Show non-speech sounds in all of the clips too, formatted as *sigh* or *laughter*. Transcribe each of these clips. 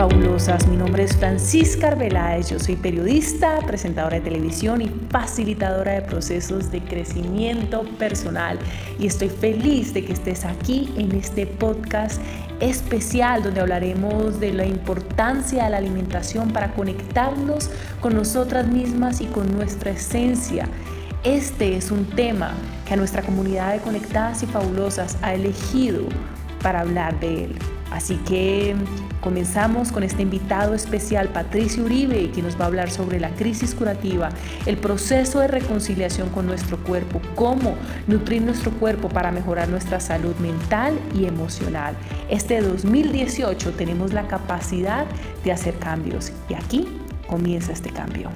fabulosas. Mi nombre es Francisca Arbeláez, yo soy periodista, presentadora de televisión y facilitadora de procesos de crecimiento personal. Y estoy feliz de que estés aquí en este podcast especial donde hablaremos de la importancia de la alimentación para conectarnos con nosotras mismas y con nuestra esencia. Este es un tema que a nuestra comunidad de conectadas y fabulosas ha elegido para hablar de él. Así que comenzamos con este invitado especial, Patricio Uribe, que nos va a hablar sobre la crisis curativa, el proceso de reconciliación con nuestro cuerpo, cómo nutrir nuestro cuerpo para mejorar nuestra salud mental y emocional. Este 2018 tenemos la capacidad de hacer cambios y aquí comienza este cambio.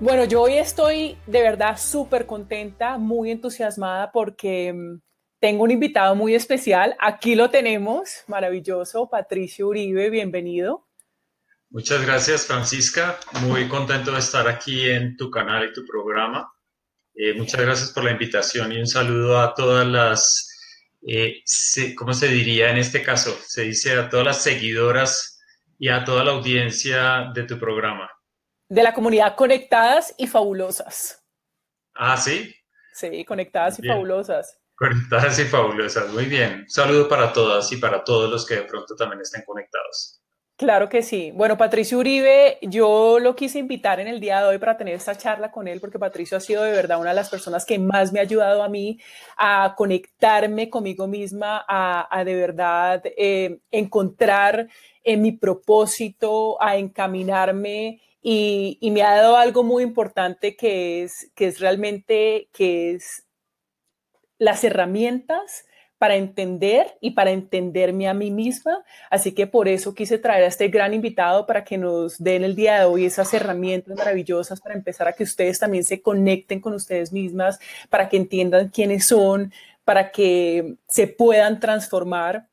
Bueno, yo hoy estoy de verdad súper contenta, muy entusiasmada porque mm, tengo un invitado muy especial. Aquí lo tenemos, maravilloso, Patricio Uribe, bienvenido. Muchas gracias, Francisca. Muy contento de estar aquí en tu canal y tu programa. Eh, muchas gracias por la invitación y un saludo a todas las, eh, ¿cómo se diría en este caso? Se dice a todas las seguidoras y a toda la audiencia de tu programa. De la comunidad Conectadas y Fabulosas. Ah, sí. Sí, Conectadas y Fabulosas. Conectadas *laughs* y fabulosas, muy bien. saludo para todas y para todos los que de pronto también estén conectados. Claro que sí. Bueno, Patricio Uribe, yo lo quise invitar en el día de hoy para tener esta charla con él, porque Patricio ha sido de verdad una de las personas que más me ha ayudado a mí a conectarme conmigo misma, a, de verdad eh, encontrar en mi propósito, a encaminarme y, y, me ha dado algo muy importante que es, que es realmente, que es las herramientas para entender y para entenderme a mí misma. Así que por eso quise traer a este gran invitado para que nos den el día de hoy esas herramientas maravillosas para empezar a que ustedes también se conecten con ustedes mismas, para que entiendan quiénes son, para que se puedan transformar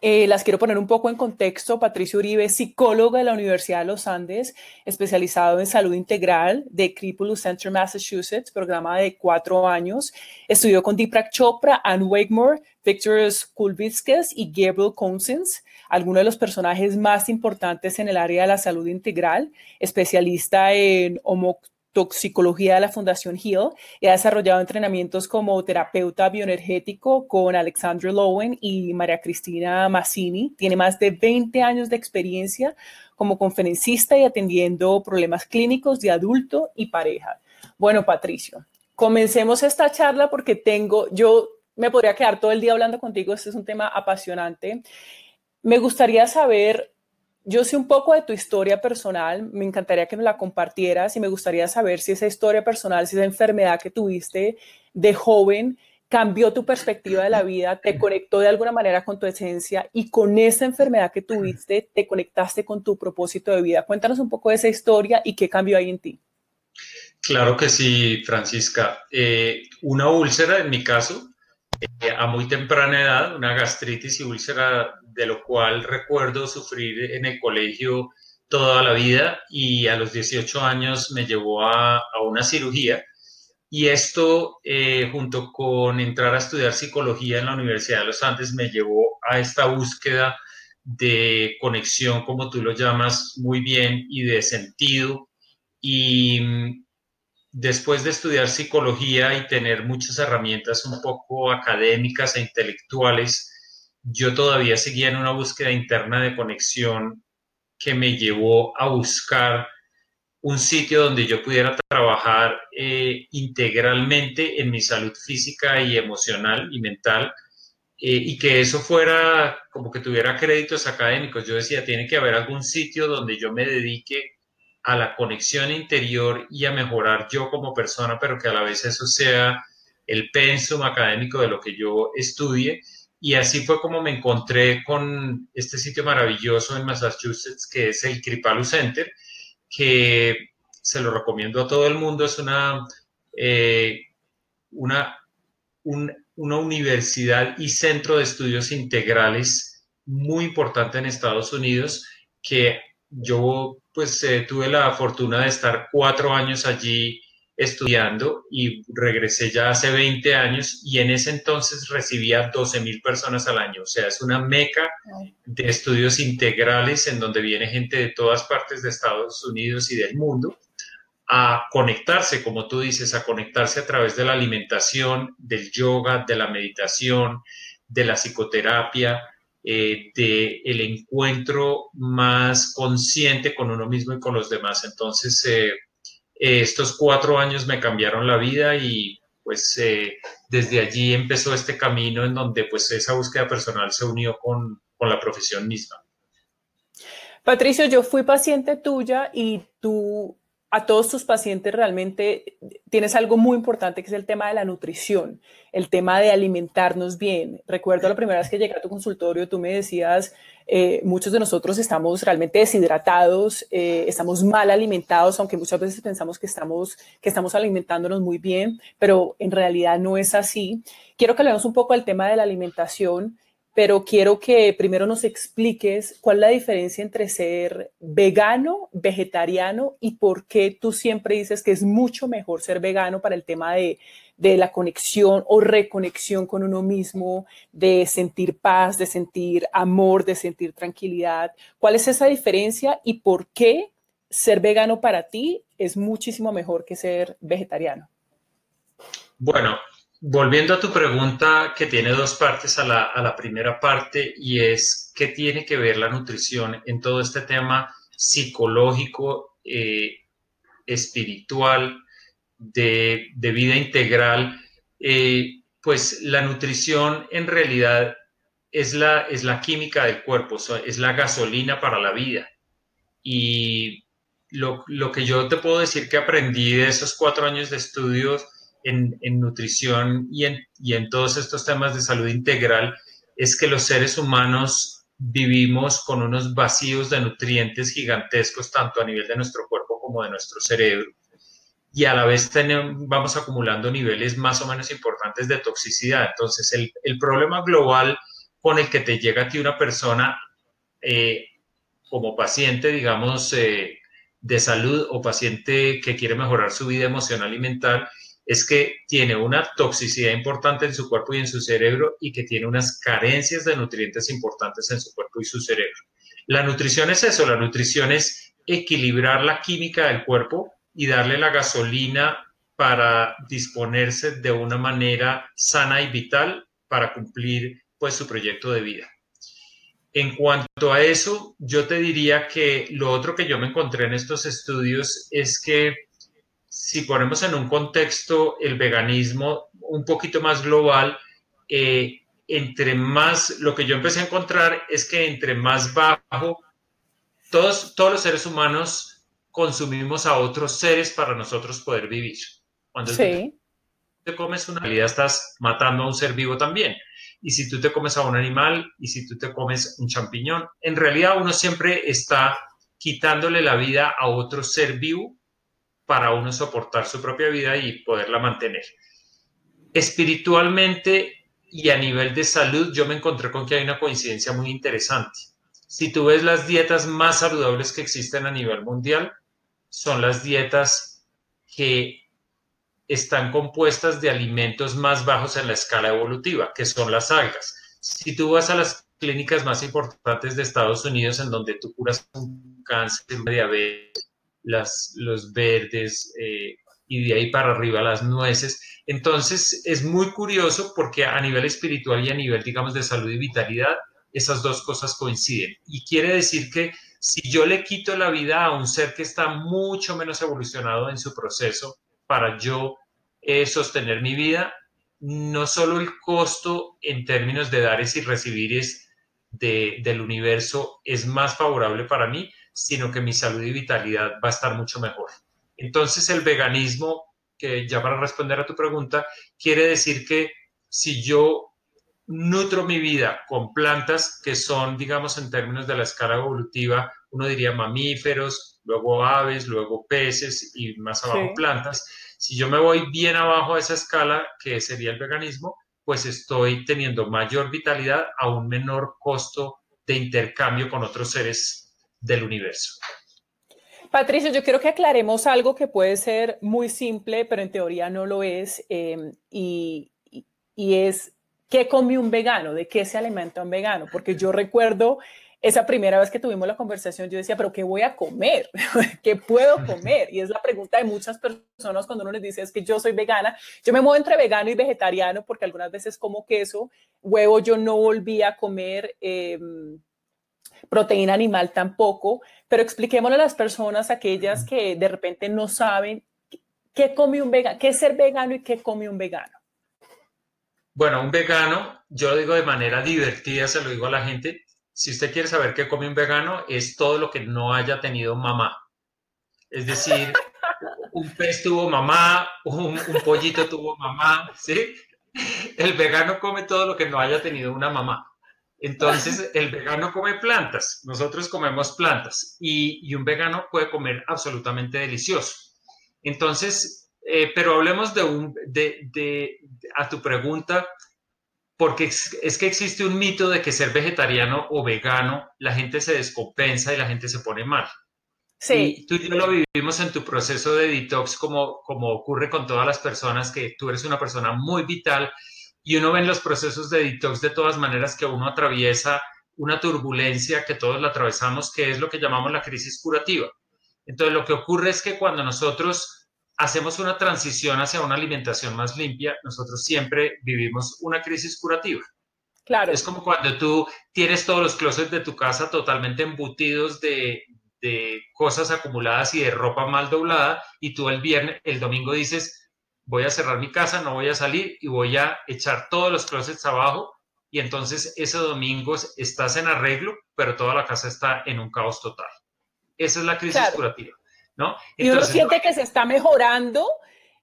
eh, las quiero poner un poco en contexto. Patricio Uribe, psicóloga de la Universidad de los Andes, especializado en salud integral de Cripple Center, Massachusetts, programa de cuatro años. Estudió con Deepak Chopra, Anne Wakemore, Victor Kulvitskes y Gabriel Consens, algunos de los personajes más importantes en el área de la salud integral, especialista en toxicología de la Fundación Hill y ha desarrollado entrenamientos como terapeuta bioenergético con Alexandra Lowen y María Cristina Massini. Tiene más de 20 años de experiencia como conferencista y atendiendo problemas clínicos de adulto y pareja. Bueno, Patricio, comencemos esta charla porque tengo, yo me podría quedar todo el día hablando contigo, este es un tema apasionante. Me gustaría saber yo sé un poco de tu historia personal, me encantaría que me la compartieras y me gustaría saber si esa historia personal, si esa enfermedad que tuviste de joven cambió tu perspectiva de la vida, te conectó de alguna manera con tu esencia y con esa enfermedad que tuviste te conectaste con tu propósito de vida. Cuéntanos un poco de esa historia y qué cambió ahí en ti. Claro que sí, Francisca. Eh, una úlcera, en mi caso, eh, a muy temprana edad, una gastritis y úlcera de lo cual recuerdo sufrir en el colegio toda la vida y a los 18 años me llevó a, una cirugía. Y esto, eh, junto con entrar a estudiar psicología en la Universidad de los Andes, me llevó a esta búsqueda de conexión, como tú lo llamas muy bien, y de sentido. Y mm, después de estudiar psicología y tener muchas herramientas un poco académicas e intelectuales, yo todavía seguía en una búsqueda interna de conexión que me llevó a buscar un sitio donde yo pudiera trabajar eh, integralmente en mi salud física y emocional y mental eh, y que eso fuera como que tuviera créditos académicos. Yo decía, tiene que haber algún sitio donde yo me dedique a la conexión interior y a mejorar yo como persona, pero que a la vez eso sea el pensum académico de lo que yo estudie y así fue como me encontré con este sitio maravilloso en Massachusetts, que es el Kripalu Center, que se lo recomiendo a todo el mundo. Es una, eh, una, una universidad y centro de estudios integrales muy importante en Estados Unidos, que yo pues eh, tuve la fortuna de estar cuatro años allí estudiando y regresé ya hace 20 años y en ese entonces recibía 12 mil personas al año. O sea, es una meca de estudios integrales en donde viene gente de todas partes de Estados Unidos y del mundo a conectarse, como tú dices, a conectarse a través de la alimentación, del yoga, de la meditación, de la psicoterapia, eh, de el encuentro más consciente con uno mismo y con los demás. Entonces, eh, estos cuatro años me cambiaron la vida y pues eh, desde allí empezó este camino en donde pues esa búsqueda personal se unió con, con la profesión misma. Patricio, yo fui paciente tuya y tú a todos tus pacientes realmente tienes algo muy importante que es el tema de la nutrición, el tema de alimentarnos bien. Recuerdo la primera vez que llegué a tu consultorio, tú me decías, eh, muchos de nosotros estamos realmente deshidratados, eh, estamos mal alimentados, aunque muchas veces pensamos que estamos, que estamos alimentándonos muy bien, pero en realidad no es así. Quiero que hablemos un poco del tema de la alimentación pero quiero que primero nos expliques cuál es la diferencia entre ser vegano, vegetariano y por qué tú siempre dices que es mucho mejor ser vegano para el tema de, la conexión o reconexión con uno mismo, de sentir paz, de sentir amor, de sentir tranquilidad. ¿Cuál es esa diferencia y por qué ser vegano para ti es muchísimo mejor que ser vegetariano? Bueno, Volviendo a tu pregunta que tiene dos partes, a la, primera parte y es qué tiene que ver la nutrición en todo este tema psicológico, eh, espiritual, de, vida integral. Eh, pues la nutrición en realidad es la, es la química del cuerpo, es la gasolina para la vida. Y lo, lo que yo te puedo decir que aprendí de esos cuatro años de estudios, en, nutrición y en, y en todos estos temas de salud integral es que los seres humanos vivimos con unos vacíos de nutrientes gigantescos, tanto a nivel de nuestro cuerpo como de nuestro cerebro. Y a la vez tenemos, vamos acumulando niveles más o menos importantes de toxicidad. Entonces, el, el problema global con el que te llega a ti una persona eh, como paciente, digamos, eh, de salud o paciente que quiere mejorar su vida emocional y mental, es que tiene una toxicidad importante en su cuerpo y en su cerebro y que tiene unas carencias de nutrientes importantes en su cuerpo y su cerebro. La nutrición es eso, la nutrición es equilibrar la química del cuerpo y darle la gasolina para disponerse de una manera sana y vital para cumplir pues su proyecto de vida. En cuanto a eso, yo te diría que lo otro que yo me encontré en estos estudios es que si ponemos en un contexto el veganismo un poquito más global, eh, entre más, lo que yo empecé a encontrar es que entre más bajo, todos, todos los seres humanos consumimos a otros seres para nosotros poder vivir. Cuando sí. te comes una realidad estás matando a un ser vivo también. Y si tú te comes a un animal y si tú te comes un champiñón, en realidad uno siempre está quitándole la vida a otro ser vivo para uno soportar su propia vida y poderla mantener. Espiritualmente y a nivel de salud, yo me encontré con que hay una coincidencia muy interesante. Si tú ves las dietas más saludables que existen a nivel mundial, son las dietas que están compuestas de alimentos más bajos en la escala evolutiva, que son las algas. Si tú vas a las clínicas más importantes de Estados Unidos, en donde tú curas un cáncer, diabetes, las, los verdes eh, y de ahí para arriba las nueces. Entonces es muy curioso porque a nivel espiritual y a nivel, digamos, de salud y vitalidad, esas dos cosas coinciden. Y quiere decir que si yo le quito la vida a un ser que está mucho menos evolucionado en su proceso para yo eh, sostener mi vida, no solo el costo en términos de dares y recibires de, del universo es más favorable para mí, sino que mi salud y vitalidad va a estar mucho mejor. Entonces el veganismo, que ya para responder a tu pregunta, quiere decir que si yo nutro mi vida con plantas que son, digamos, en términos de la escala evolutiva, uno diría mamíferos, luego aves, luego peces y más abajo plantas. Si yo me voy bien abajo de esa escala, que sería el veganismo, pues estoy teniendo mayor vitalidad a un menor costo de intercambio con otros seres del universo. Patricio, yo quiero que aclaremos algo que puede ser muy simple, pero en teoría no lo es, em, y, y, es qué come un vegano, de qué se alimenta un vegano, porque yo recuerdo esa primera vez que tuvimos la conversación, yo decía, pero ¿qué voy a comer? *laughs* ¿Qué puedo comer? Y es la pregunta de muchas personas cuando uno les dice, es que yo soy vegana. Yo me muevo entre vegano y vegetariano porque algunas veces como queso, huevo yo no volví a comer. Em, proteína animal tampoco, pero expliquémosle a las personas, aquellas que de repente no saben qué come un vegano, qué es ser vegano y qué come un vegano. Bueno, un vegano, yo lo digo de manera divertida, se lo digo a la gente, si usted quiere saber qué come un vegano, es todo lo que no haya tenido mamá. Es decir, *laughs* un pez tuvo mamá, un, un pollito tuvo mamá, ¿sí? El vegano come todo lo que no haya tenido una mamá. Entonces, el vegano come plantas, nosotros comemos plantas y, un vegano puede comer absolutamente delicioso. Entonces, eh, pero hablemos de, un, de, a tu pregunta, porque es, que existe un mito de que ser vegetariano o vegano, la gente se descompensa y la gente se pone mal. Sí. Y tú y yo lo vivimos en tu proceso de detox como, como ocurre con todas las personas, que tú eres una persona muy vital y uno ve en los procesos de detox de todas maneras que uno atraviesa una turbulencia que todos la atravesamos, que es lo que llamamos la crisis curativa. Entonces, lo que ocurre es que cuando nosotros hacemos una transición hacia una alimentación más limpia, nosotros siempre vivimos una crisis curativa. Claro. Es como cuando tú tienes todos los closets de tu casa totalmente embutidos de, de cosas acumuladas y de ropa mal doblada y tú el viernes, el domingo dices, voy a cerrar mi casa, no voy a salir y voy a echar todos los closets abajo y entonces ese domingo estás en arreglo, pero toda la casa está en un caos total. Esa es la crisis curativa, ¿no? y uno siente que se está mejorando,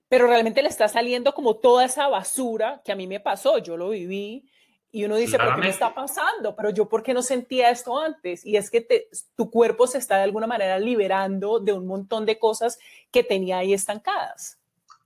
pero realmente le está saliendo como toda esa basura que a mí me pasó, yo lo viví. Y uno dice, ¿por qué me está pasando? Pero yo, ¿por qué no sentía esto antes? Y es que tu cuerpo se está de alguna manera liberando de un montón de cosas que tenía ahí estancadas.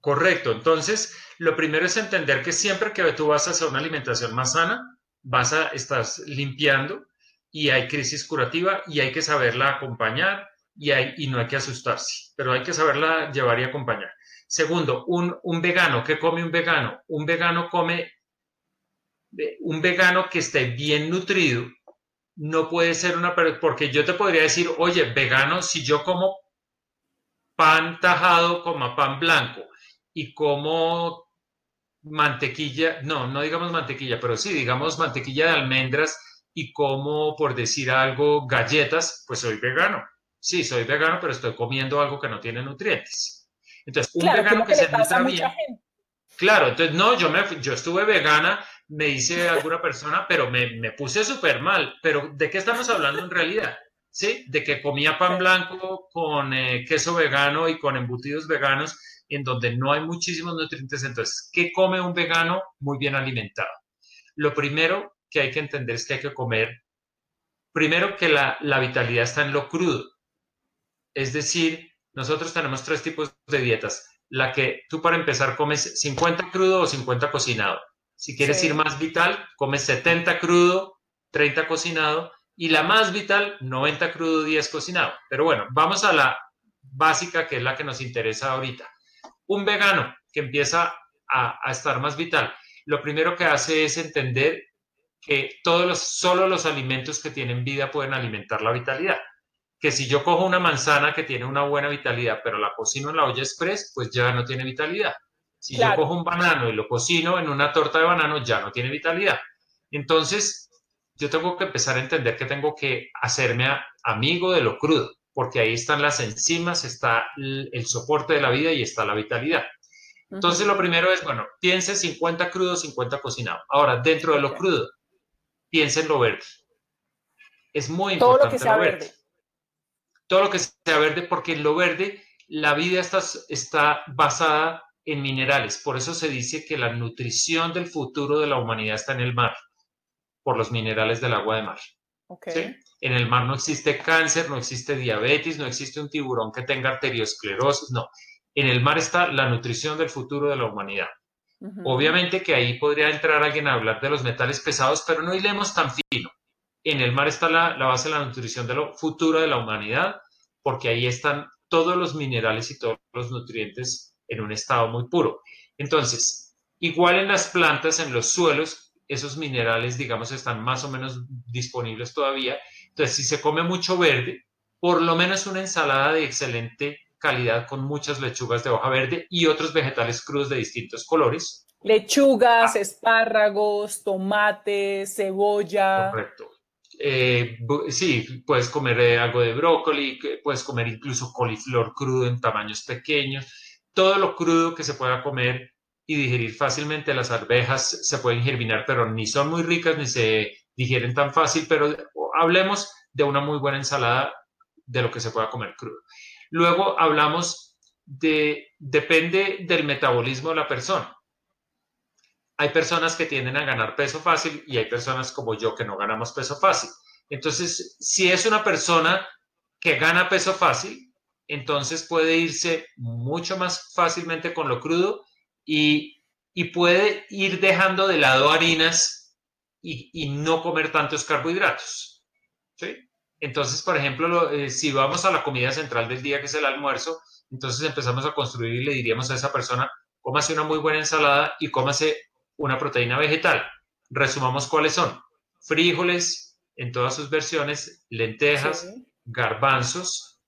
Correcto. Entonces, lo primero es entender que siempre que tú vas a hacer una alimentación más sana, vas a estás limpiando y hay crisis curativa y hay que saberla acompañar y, hay, y no hay que asustarse, pero hay que saberla llevar y acompañar. Segundo, un, un vegano, ¿qué come un vegano? Un vegano come, un vegano que esté bien nutrido, no puede ser una, porque yo te podría decir, oye, vegano, si yo como pan tajado como pan blanco, y como mantequilla, no, no digamos mantequilla, pero sí, digamos mantequilla de almendras y como, por decir algo, galletas, pues soy vegano. Sí, soy vegano, pero estoy comiendo algo que no tiene nutrientes. Entonces, un vegano que, se nutra bien. Claro, entonces no, yo, me, yo estuve vegana, me dice alguna persona, pero me, me puse súper mal. Pero ¿de qué estamos hablando en realidad? ¿Sí? De que comía pan blanco con eh, queso vegano y con embutidos veganos en donde no hay muchísimos nutrientes. Entonces, ¿qué come un vegano muy bien alimentado? Lo primero que hay que entender es que hay que comer, primero que la, vitalidad está en lo crudo. Es decir, nosotros tenemos tres tipos de dietas. La que tú para empezar comes 50 crudo o 50 cocinado. Si quieres ir más vital, comes 70 crudo, 30 cocinado. Y la más vital, 90 crudo, 10 cocinado. Pero bueno, vamos a la básica que es la que nos interesa ahorita un vegano que empieza a, estar más vital, lo primero que hace es entender que todos los, solo los alimentos que tienen vida pueden alimentar la vitalidad. Que si yo cojo una manzana que tiene una buena vitalidad, pero la cocino en la olla express, pues ya no tiene vitalidad. Si yo cojo un banano y lo cocino en una torta de banano, ya no tiene vitalidad. Entonces, yo tengo que empezar a entender que tengo que hacerme amigo de lo crudo porque ahí están las enzimas, está el soporte de la vida y está la vitalidad. Entonces, lo primero es, bueno, piense 50 crudo, 50 cocinado. Ahora, dentro de lo crudo, piense en lo verde. Es muy importante. Todo lo que sea verde. Todo lo que sea verde, porque en lo verde la vida está, está basada en minerales. Por eso se dice que la nutrición del futuro de la humanidad está en el mar, por los minerales del agua de mar. Okay. En el mar no existe cáncer, no existe diabetes, no existe un tiburón que tenga arteriosclerosis, no. En el mar está la nutrición del futuro de la humanidad. Obviamente que ahí podría entrar alguien a hablar de los metales pesados, pero no hilemos tan fino. En el mar está la, base de la nutrición del futuro de la humanidad porque ahí están todos los minerales y todos los nutrientes en un estado muy puro. Entonces, igual en las plantas, en los suelos, esos minerales, digamos, están más o menos disponibles todavía. Entonces, si se come mucho verde, por lo menos una ensalada de excelente calidad con muchas lechugas de hoja verde y otros vegetales crudos de distintos colores. Lechugas, ah. espárragos, tomates, cebolla. Correcto. Eh, sí, puedes comer eh, algo de brócoli, puedes comer incluso coliflor crudo en tamaños pequeños. Todo lo crudo que se pueda comer y digerir fácilmente. Las arvejas se pueden germinar, pero ni son muy ricas ni se digieren tan fácil. Pero hablemos de una muy buena ensalada de lo que se pueda comer crudo. Luego hablamos de, depende del metabolismo de la persona. Hay personas que tienden a ganar peso fácil y hay personas como yo que no ganamos peso fácil. Entonces, si es una persona que gana peso fácil, entonces puede irse mucho más fácilmente con lo crudo y, puede ir dejando de lado harinas y, y no comer tantos carbohidratos. ¿Sí? Entonces, por ejemplo, eh, si vamos a la comida central del día, que es el almuerzo, entonces empezamos a construir y le diríamos a esa persona, cómase una muy buena ensalada y cómase una proteína vegetal. Resumamos cuáles son. Frijoles en todas sus versiones, lentejas, garbanzos,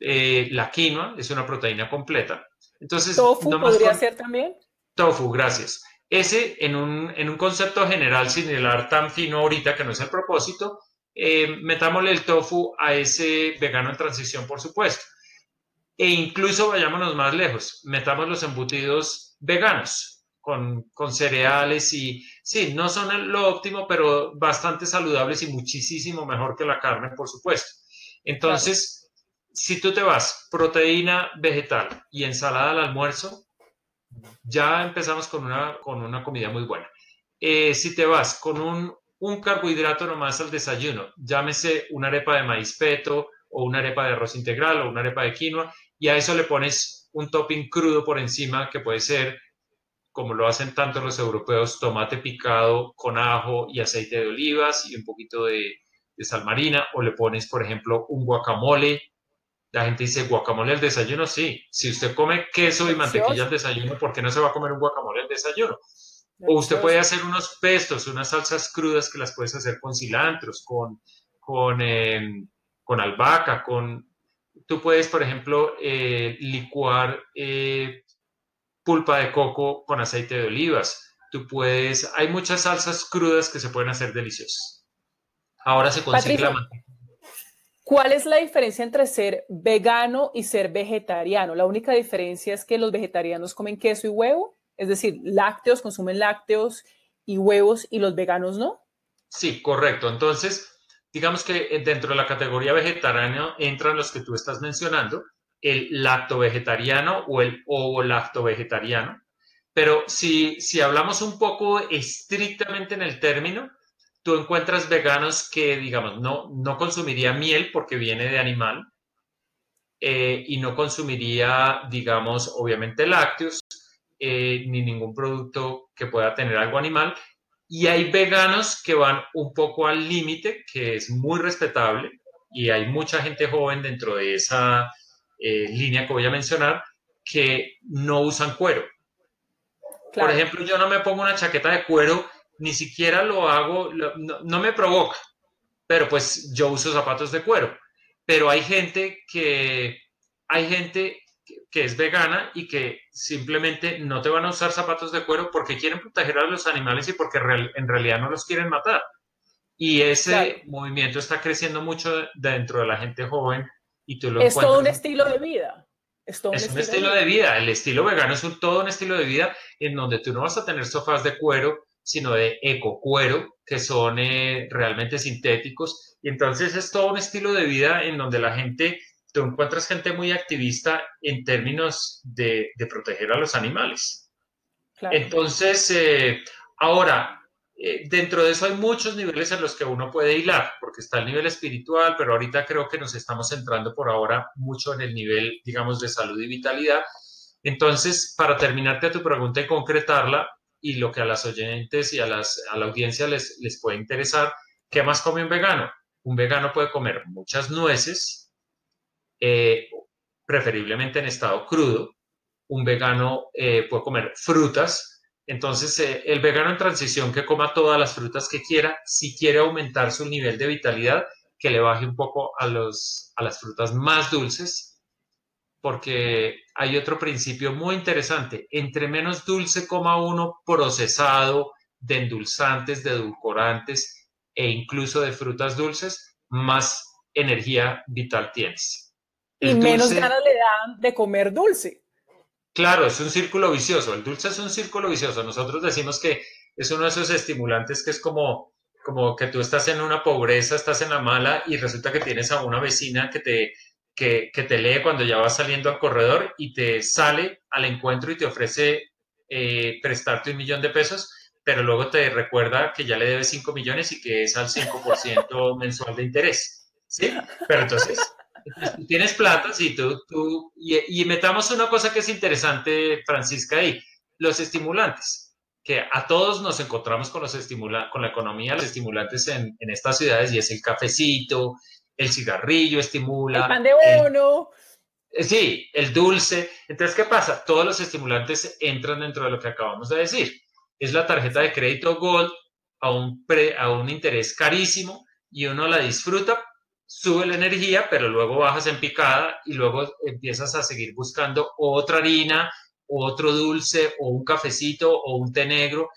eh, la quinoa es una proteína completa. Entonces, ¿Tofu podría ser también? Tofu, gracias. Ese, en un, en un concepto general, sin hilar tan fino ahorita, que no es el propósito, eh, metámosle el tofu a ese vegano en transición, por supuesto. E incluso vayámonos más lejos, metamos los embutidos veganos con, cereales y sí, no son lo óptimo, pero bastante saludables y muchísimo mejor que la carne, por supuesto. Entonces, si tú te vas proteína vegetal y ensalada al almuerzo, ya empezamos con una, con una comida muy buena. Eh, si te vas con un un carbohidrato nomás al desayuno, llámese una arepa de maíz peto o una arepa de arroz integral o una arepa de quinoa, y a eso le pones un topping crudo por encima que puede ser, como lo hacen tanto los europeos, tomate picado con ajo y aceite de olivas y un poquito de, sal marina, o le pones, por ejemplo, un guacamole. La gente dice, guacamole al desayuno, sí. Si usted come queso y mantequilla al desayuno, ¿por qué no se va a comer un guacamole al desayuno? O usted puede hacer unos pestos, unas salsas crudas que las puedes hacer con cilantros, con, con, em, con albahaca, con... Tú puedes, por ejemplo, eh, licuar eh, pulpa de coco con aceite de olivas. Tú puedes... Hay muchas salsas crudas que se pueden hacer deliciosas. Ahora se consigue la ¿Cuál es la diferencia entre ser vegano y ser vegetariano? La única diferencia es que los vegetarianos comen queso y huevo es decir, lácteos, consumen lácteos y huevos y los veganos no. Sí, correcto. Entonces, digamos que dentro de la categoría vegetariana entran los que tú estás mencionando, el lacto vegetariano o el ovo-lacto vegetariano. Pero si, si hablamos un poco estrictamente en el término, tú encuentras veganos que, digamos, no, no consumiría miel porque viene de animal eh, y no consumiría, digamos, obviamente lácteos eh, ni ningún producto que pueda tener algo animal. Y hay veganos que van un poco al límite, que es muy respetable, y hay mucha gente joven dentro de esa eh, línea que voy a mencionar que no usan cuero. Por ejemplo, yo no me pongo una chaqueta de cuero, ni siquiera lo hago, no, no me provoca, pero pues yo uso zapatos de cuero. Pero hay gente que, hay gente que es vegana y que simplemente no te van a usar zapatos de cuero porque quieren proteger a los animales y porque en realidad no los quieren matar. Y ese movimiento está creciendo mucho dentro de la gente joven y tú lo Es todo un estilo de vida. Es, todo un, estilo, de, vida. El estilo vegano es un, todo un estilo de vida en donde tú no vas a tener sofás de cuero, sino de eco cuero, que son eh, realmente sintéticos. Y entonces es todo un estilo de vida en donde la gente tú encuentras gente muy activista en términos de, proteger a los animales. Entonces, eh, ahora, eh, dentro de eso hay muchos niveles en los que uno puede hilar, porque está el nivel espiritual, pero ahorita creo que nos estamos centrando por ahora mucho en el nivel, digamos, de salud y vitalidad. Entonces, para terminarte a tu pregunta y concretarla, y lo que a las oyentes y a, las, a la audiencia les, les puede interesar, ¿qué más come un vegano? Un vegano puede comer muchas nueces, eh, preferiblemente en estado crudo. Un vegano eh, puede comer frutas. Entonces, eh, el vegano en transición que coma todas las frutas que quiera, si quiere aumentar su nivel de vitalidad, que le baje un poco a, los, a las frutas más dulces, porque hay otro principio muy interesante. Entre menos dulce coma uno procesado de endulzantes, de edulcorantes e incluso de frutas dulces, más energía vital tienes. Y menos ganas le dan de comer dulce. Claro, es un círculo vicioso. El dulce es un círculo vicioso. Nosotros decimos que es uno de esos estimulantes que es como, como que tú estás en una pobreza, estás en la mala y resulta que tienes a una vecina que te, que, te lee cuando ya vas saliendo al corredor y te sale al encuentro y te ofrece eh, prestarte un millón de pesos, pero luego te recuerda que ya le debes 5 millones y que es al 5% mensual de interés. ¿sí? Pero entonces, tú *laughs* tienes plata, sí, tú, tú y, metamos una cosa que es interesante, Francisca, ahí, los estimulantes, que a todos nos encontramos con los estimula con la economía, los estimulantes en, en, estas ciudades, y es el cafecito, el cigarrillo estimula. El pan de bono. Sí, el dulce. Entonces, ¿qué pasa? Todos los estimulantes entran dentro de lo que acabamos de decir. Es la tarjeta de crédito Gold a un, pre, a un interés carísimo y uno la disfruta sube la energía, pero luego bajas en picada y luego empiezas a seguir buscando otra harina, otro dulce o un cafecito o un té negro.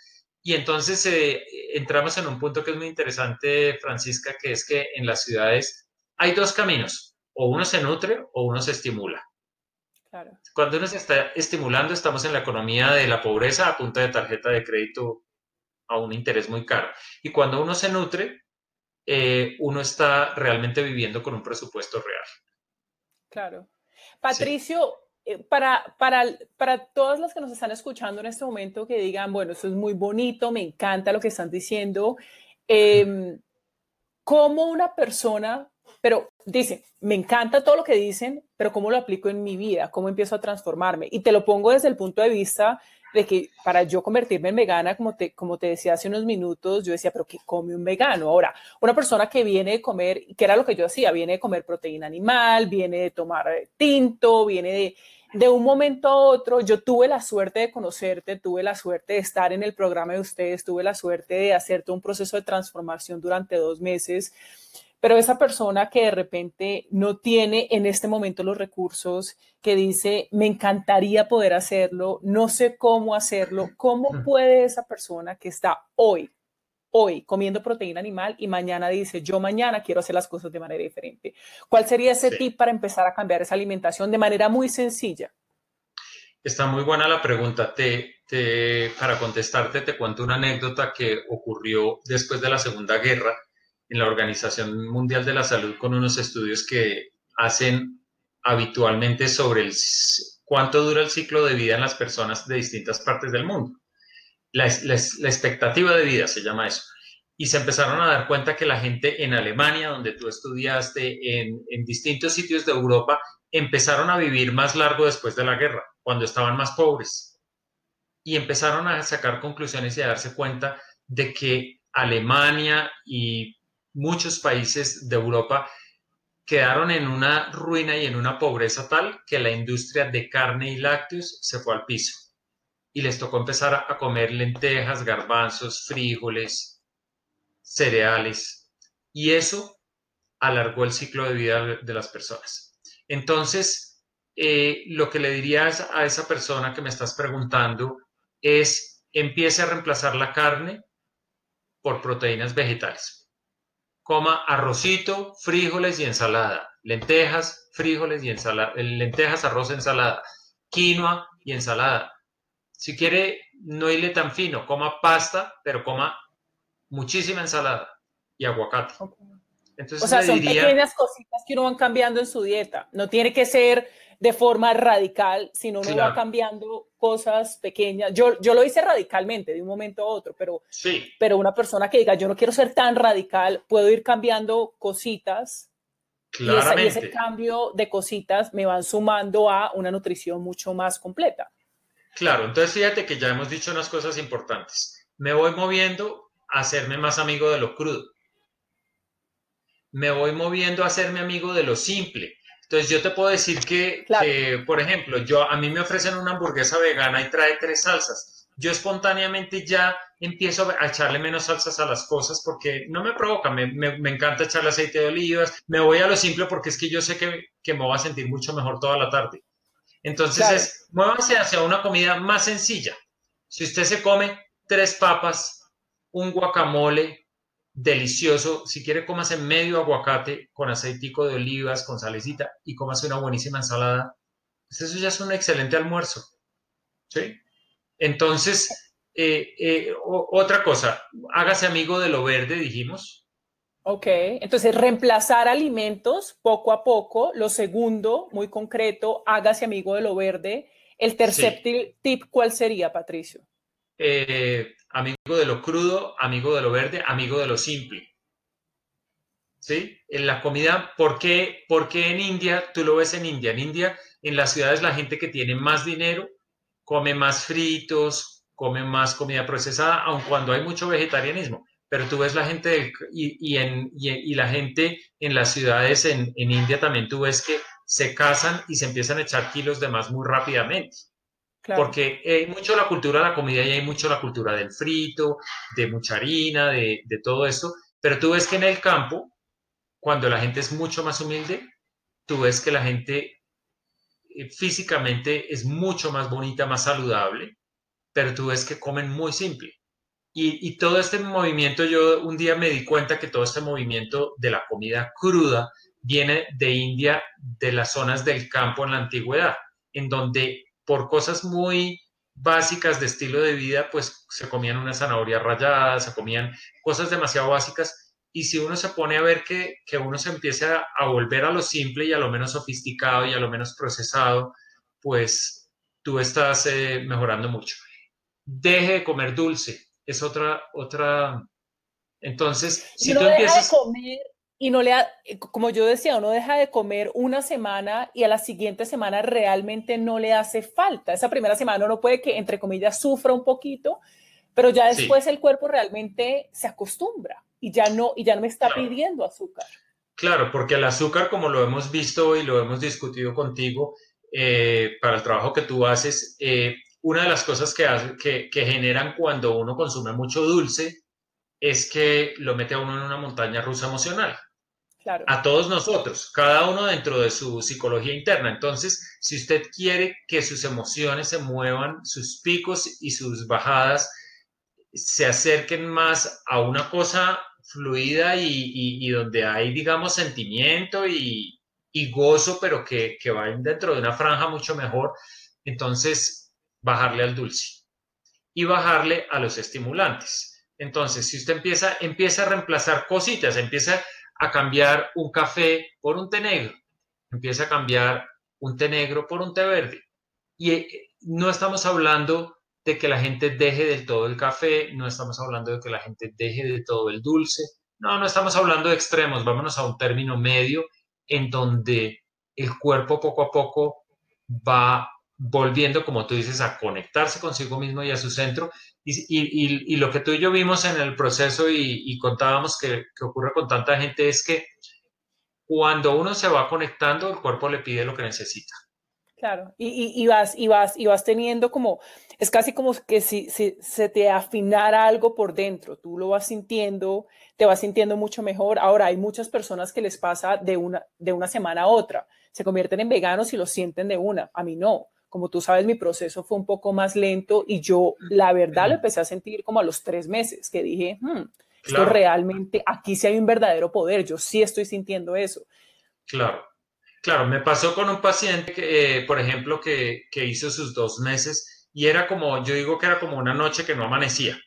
Y entonces eh, entramos en un punto que es muy interesante, Francisca, que es que en las ciudades hay dos caminos, o uno se nutre o uno se estimula. Cuando uno se está estimulando, estamos en la economía de la pobreza a punta de tarjeta de crédito a un interés muy caro. Y cuando uno se nutre, eh, uno está realmente viviendo con un presupuesto real. Claro. Patricio, eh, para, para, para todas las que nos están escuchando en este momento que digan, bueno, eso es muy bonito, me encanta lo que están diciendo, eh, ¿cómo una persona, pero dice, me encanta todo lo que dicen, pero ¿cómo lo aplico en mi vida? ¿Cómo empiezo a transformarme? Y te lo pongo desde el punto de vista de que para yo convertirme en vegana, como te, como te decía hace unos minutos, yo decía, pero ¿qué come un vegano? Ahora, una persona que viene de comer, que era lo que yo hacía, viene de comer proteína animal, viene de tomar eh, tinto, viene de, de un momento a otro, yo tuve la suerte de conocerte, tuve la suerte de estar en el programa de ustedes, tuve la suerte de hacerte un proceso de transformación durante dos meses pero esa persona que de repente no tiene en este momento los recursos, que dice, me encantaría poder hacerlo, no sé cómo hacerlo, ¿cómo puede esa persona que está hoy, hoy comiendo proteína animal y mañana dice, yo mañana quiero hacer las cosas de manera diferente? ¿Cuál sería ese tip para empezar a cambiar esa alimentación de manera muy sencilla? Está muy buena la pregunta. Te, para contestarte, te cuento una anécdota que ocurrió después de la Segunda Guerra en la Organización Mundial de la Salud con unos estudios que hacen habitualmente sobre el, cuánto dura el ciclo de vida en las personas de distintas partes del mundo. La, expectativa de vida se llama eso. Y se empezaron a dar cuenta que la gente en Alemania, donde tú estudiaste, en, en distintos sitios de Europa, empezaron a vivir más largo después de la guerra, cuando estaban más pobres. Y empezaron a sacar conclusiones y a darse cuenta de que Alemania y muchos países de Europa quedaron en una ruina y en una pobreza tal que la industria de carne y lácteos se fue al piso. Y les tocó empezar a comer lentejas, garbanzos, frijoles, cereales. Y eso alargó el ciclo de vida de las personas. Entonces, eh, lo que le dirías a esa persona que me estás preguntando es, empiece a reemplazar la carne por proteínas vegetales coma arrocito, frijoles y ensalada, lentejas, frijoles y ensalada, lentejas, arroz, ensalada, quinoa y ensalada. Si quiere no irle tan fino, coma pasta, pero coma muchísima ensalada y aguacate. Entonces, o sea, son pequeñas cositas que uno van cambiando en su dieta. No tiene que ser de forma radical, sino uno va cambiando cosas pequeñas. Yo, yo lo hice radicalmente de un momento a otro, pero, sí. pero una persona que diga, yo no quiero ser tan radical, puedo ir cambiando cositas. Y, y ese cambio de cositas me van sumando a una nutrición mucho más completa. Claro, entonces fíjate que ya hemos dicho unas cosas importantes. Me voy moviendo a hacerme más amigo de lo crudo. Me voy moviendo a hacerme amigo de lo simple Entonces yo te puedo decir que, por ejemplo, yo a mí me ofrecen una hamburguesa vegana y trae tres salsas. Yo espontáneamente ya empiezo a echarle menos salsas a las cosas porque no me provoca, me, me, encanta echarle aceite de olivas, me voy a lo simple porque es que yo sé que, que me voy a sentir mucho mejor toda la tarde. Entonces es, muévase hacia una comida más sencilla. Si usted se come tres papas, un guacamole, delicioso. Si quiere, cómase medio aguacate con aceitico de olivas, con salecita y cómase una buenísima ensalada. Pues eso ya es un excelente almuerzo. ¿Sí? Entonces, eh, eh, otra cosa, hágase amigo de lo verde, dijimos. Ok, entonces reemplazar alimentos poco a poco. Lo segundo, muy concreto, hágase amigo de lo verde. El tercer tip, ¿cuál sería, Patricio? Eh, amigo de lo crudo, amigo de lo verde, amigo de lo simple. ¿Sí? En la comida, ¿por qué, en India? Tú lo ves en India. En India, en las ciudades, la gente que tiene más dinero come más fritos, come más comida procesada, aun cuando hay mucho vegetarianismo. Pero tú ves la gente y, en, la gente en las ciudades en, en India también tú ves que se casan y se empiezan a echar kilos de más muy rápidamente. Porque hay mucho la cultura de la comida y hay mucho la cultura del frito, de mucha harina, de, todo esto. Pero tú ves que en el campo, cuando la gente es mucho más humilde, tú ves que la gente eh, físicamente es mucho más bonita, más saludable, pero tú ves que comen muy simple. Y, y, todo este movimiento, yo un día me di cuenta que todo este movimiento de la comida cruda viene de India, de las zonas del campo en la antigüedad, en donde por cosas muy básicas de estilo de vida, pues se comían una zanahoria rallada, se comían cosas demasiado básicas. Y si uno se pone a ver que, uno se empieza a, volver a lo simple y a lo menos sofisticado y a lo menos procesado, pues tú estás eh, mejorando mucho. Deje de comer dulce, es otra, otra. Entonces, si tú empiezas. De comer y no le ha, eh, como yo decía, uno deja de comer una semana y a la siguiente semana realmente no le hace falta. Esa primera semana uno puede que, entre comillas, sufra un poquito, pero ya después el cuerpo realmente se acostumbra y ya no, y ya no me está pidiendo azúcar. Claro, porque el azúcar, como lo hemos visto y lo hemos discutido contigo, eh, para el trabajo que tú haces, eh, una de las cosas que, que, que generan cuando uno consume mucho dulce es que lo mete a uno en una montaña rusa emocional. A todos nosotros, cada uno dentro de su psicología interna. Entonces, si usted quiere que sus emociones se muevan, sus picos y sus bajadas se acerquen más a una cosa fluida y, donde hay, digamos, sentimiento y, gozo, pero que, que va dentro de una franja mucho mejor, entonces bajarle al dulce y bajarle a los estimulantes. Entonces, si usted empieza, empieza a reemplazar cositas, empieza a cambiar un café por un té negro, empieza a cambiar un té negro por un té verde. Y eh, no estamos hablando de que la gente deje del todo el café, no estamos hablando de que la gente deje de todo el dulce, no, no estamos hablando de extremos, vámonos a un término medio en donde el cuerpo poco a poco va volviendo, como tú dices, a conectarse consigo mismo y a su centro y, lo que tú y yo vimos en el proceso y, contábamos que, ocurre con tanta gente es que cuando uno se va conectando, el cuerpo le pide lo que necesita. Claro, y, vas, y, vas, y vas teniendo como, es casi como que si, si, se te afinara algo por dentro, tú lo vas sintiendo, te vas sintiendo mucho mejor. Ahora, hay muchas personas que les pasa de una, de una semana a otra, se convierten en veganos y lo sienten de una, a mí no como tú sabes, mi proceso fue un poco más lento y yo, la verdad, lo empecé a sentir como a los tres meses, que dije, hmm, esto realmente, aquí sí hay un verdadero poder, yo sí estoy sintiendo eso. Claro, claro, me pasó con un paciente, que, eh, por ejemplo, que, que hizo sus dos meses y era como, yo digo que era como una noche que no amanecía.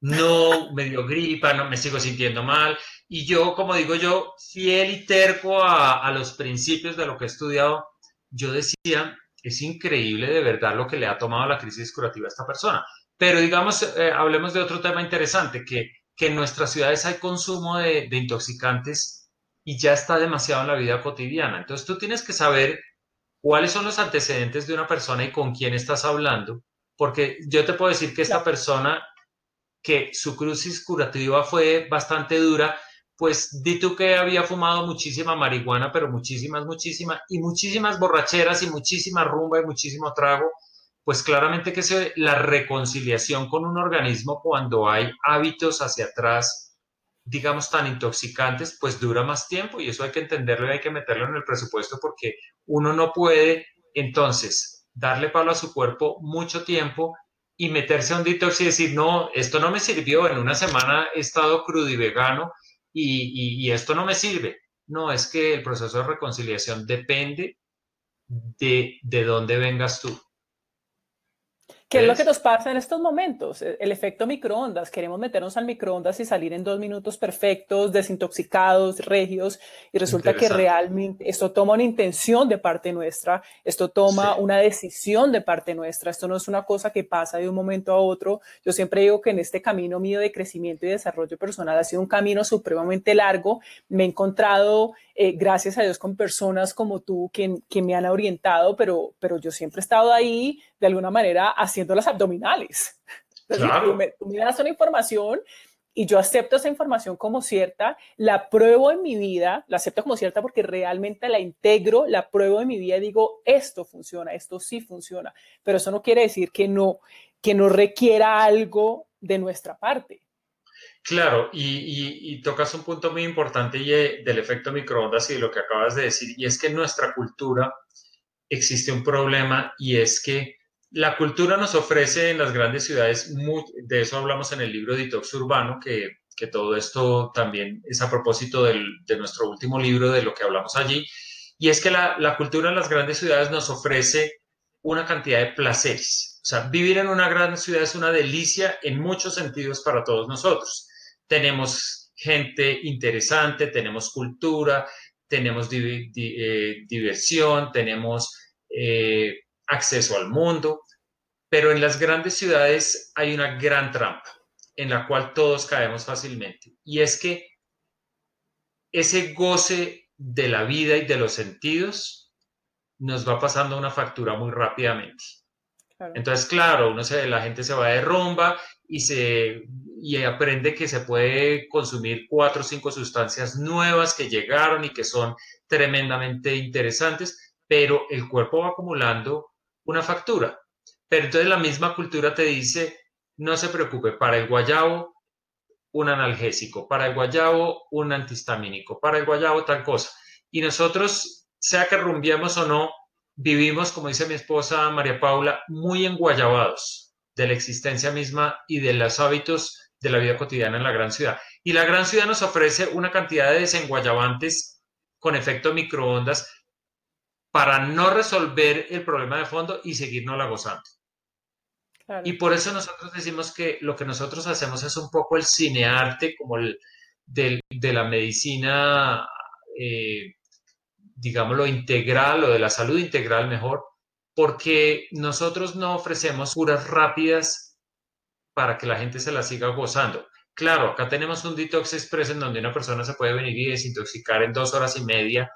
No me dio gripa, no me sigo sintiendo mal. Y yo, como digo yo, fiel y terco a, a los principios de lo que he estudiado, yo decía, es increíble de verdad lo que le ha tomado la crisis curativa a esta persona. Pero digamos, eh, hablemos de otro tema interesante, que, que en nuestras ciudades hay consumo de, intoxicantes y ya está demasiado en la vida cotidiana. Entonces tú tienes que saber cuáles son los antecedentes de una persona y con quién estás hablando, porque yo te puedo decir que esta persona, que su crisis curativa fue bastante dura, pues di tú que había fumado muchísima marihuana, pero muchísimas, muchísimas, y muchísimas borracheras y muchísima rumba y muchísimo trago, pues claramente que se, la reconciliación con un organismo cuando hay hábitos hacia atrás, digamos, tan intoxicantes, pues dura más tiempo y eso hay que entenderlo y hay que meterlo en el presupuesto porque uno no puede entonces darle palo a su cuerpo mucho tiempo y meterse a un detox y decir, no, esto no me sirvió, en una semana he estado crudo y vegano y, esto no me sirve. No, es que el proceso de reconciliación depende de, de dónde vengas tú. ¿Qué es lo que nos pasa en estos momentos? E, el efecto microondas. Queremos meternos al microondas y salir en dos minutos perfectos, desintoxicados, regios, y resulta que realmente esto toma una intención de parte nuestra, esto toma una decisión de parte nuestra, esto no es una cosa que pasa de un momento a otro. Yo siempre digo que en este camino mío de crecimiento y desarrollo personal ha sido un camino supremamente largo. Me he encontrado eh, gracias a Dios con personas como tú que, que, me han orientado, pero, pero yo siempre he estado ahí de alguna manera haciendo las abdominales. tú, me, das una información y yo acepto esa información como cierta, la pruebo en mi vida, la acepto como cierta porque realmente la integro, la pruebo en mi vida y digo, esto funciona, esto sí funciona, pero eso no quiere decir que no, que no requiera algo de nuestra parte. Claro, y, tocas un punto muy importante y, eh, del efecto microondas y de lo que acabas de decir, y es que en nuestra cultura existe un problema y es que la cultura nos ofrece en las grandes ciudades, de eso hablamos en el libro Detox Urbano, que, todo esto también es a propósito de nuestro último libro, de lo que hablamos allí, y es que la, la cultura en las grandes ciudades nos ofrece una cantidad de placeres. O sea, vivir en una gran ciudad es una delicia en muchos sentidos para todos nosotros tenemos gente interesante, tenemos cultura, tenemos eh, diversión, tenemos eh, acceso al mundo, pero en las grandes ciudades hay una gran trampa en la cual todos caemos fácilmente y es que ese goce de la vida y de los sentidos nos va pasando una factura muy rápidamente. Entonces, claro, uno se, la gente se va de rumba y, se, y aprende que se puede consumir cuatro o cinco sustancias nuevas que llegaron y que son tremendamente interesantes, pero el cuerpo va acumulando una factura. Pero entonces la misma cultura te dice, no se preocupe, para el guayabo un analgésico, para el guayabo un antihistamínico, para el guayabo tal cosa. Y nosotros, sea que rumbiemos o no, vivimos, como dice mi esposa María Paula, muy enguayabados de la existencia misma y de los hábitos de la vida cotidiana en la gran ciudad. Y la gran ciudad nos ofrece una cantidad de desenguayabantes con efecto microondas para no resolver el problema de fondo y seguirnos la gozando. Y por eso nosotros decimos que lo que nosotros hacemos es un poco el cinearte, como el de, la medicina, eh, digámoslo, integral o de la salud integral mejor, porque nosotros no ofrecemos curas rápidas para que la gente se la siga gozando. Claro, acá tenemos un detox express en donde una persona se puede venir y desintoxicar en dos horas y media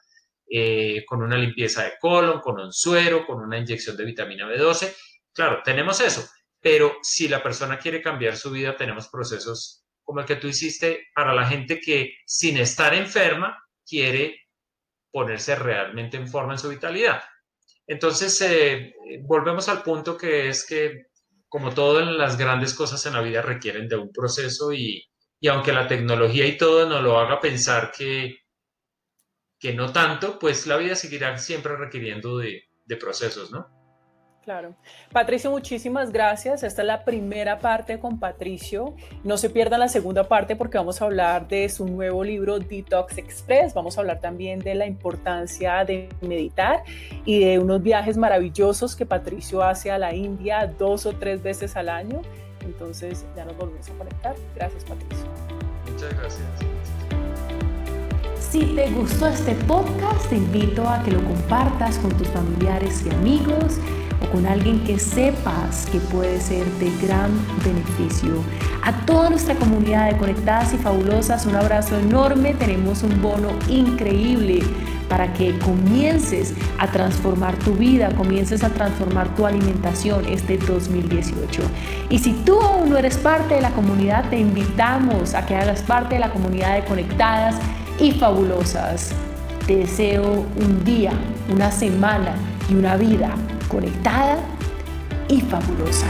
eh, con una limpieza de colon, con un suero, con una inyección de vitamina B12. Claro, tenemos eso, pero si la persona quiere cambiar su vida, tenemos procesos como el que tú hiciste para la gente que sin estar enferma quiere ponerse realmente en forma en su vitalidad. Entonces, eh, volvemos al punto que es que, como todas las grandes cosas en la vida requieren de un proceso y, aunque la tecnología y todo nos lo haga pensar que, que no tanto, pues la vida seguirá siempre requiriendo de, de procesos, ¿no? Claro. Patricio, muchísimas gracias. Esta es la primera parte con Patricio. No se pierdan la segunda parte porque vamos a hablar de su nuevo libro Detox Express. Vamos a hablar también de la importancia de meditar y de unos viajes maravillosos que Patricio hace a la India dos o tres veces al año. Entonces ya nos volvemos a conectar. Gracias, Patricio. Muchas gracias. Si te gustó este podcast, te invito a que lo compartas con tus familiares y amigos con alguien que sepas que puede ser de gran beneficio. A toda nuestra comunidad de conectadas y fabulosas, un abrazo enorme. Tenemos un bono increíble para que comiences a transformar tu vida, comiences a transformar tu alimentación este 2018. Y si tú aún no eres parte de la comunidad, te invitamos a que hagas parte de la comunidad de conectadas y fabulosas. Te deseo un día, una semana y una vida conectada y fabulosa.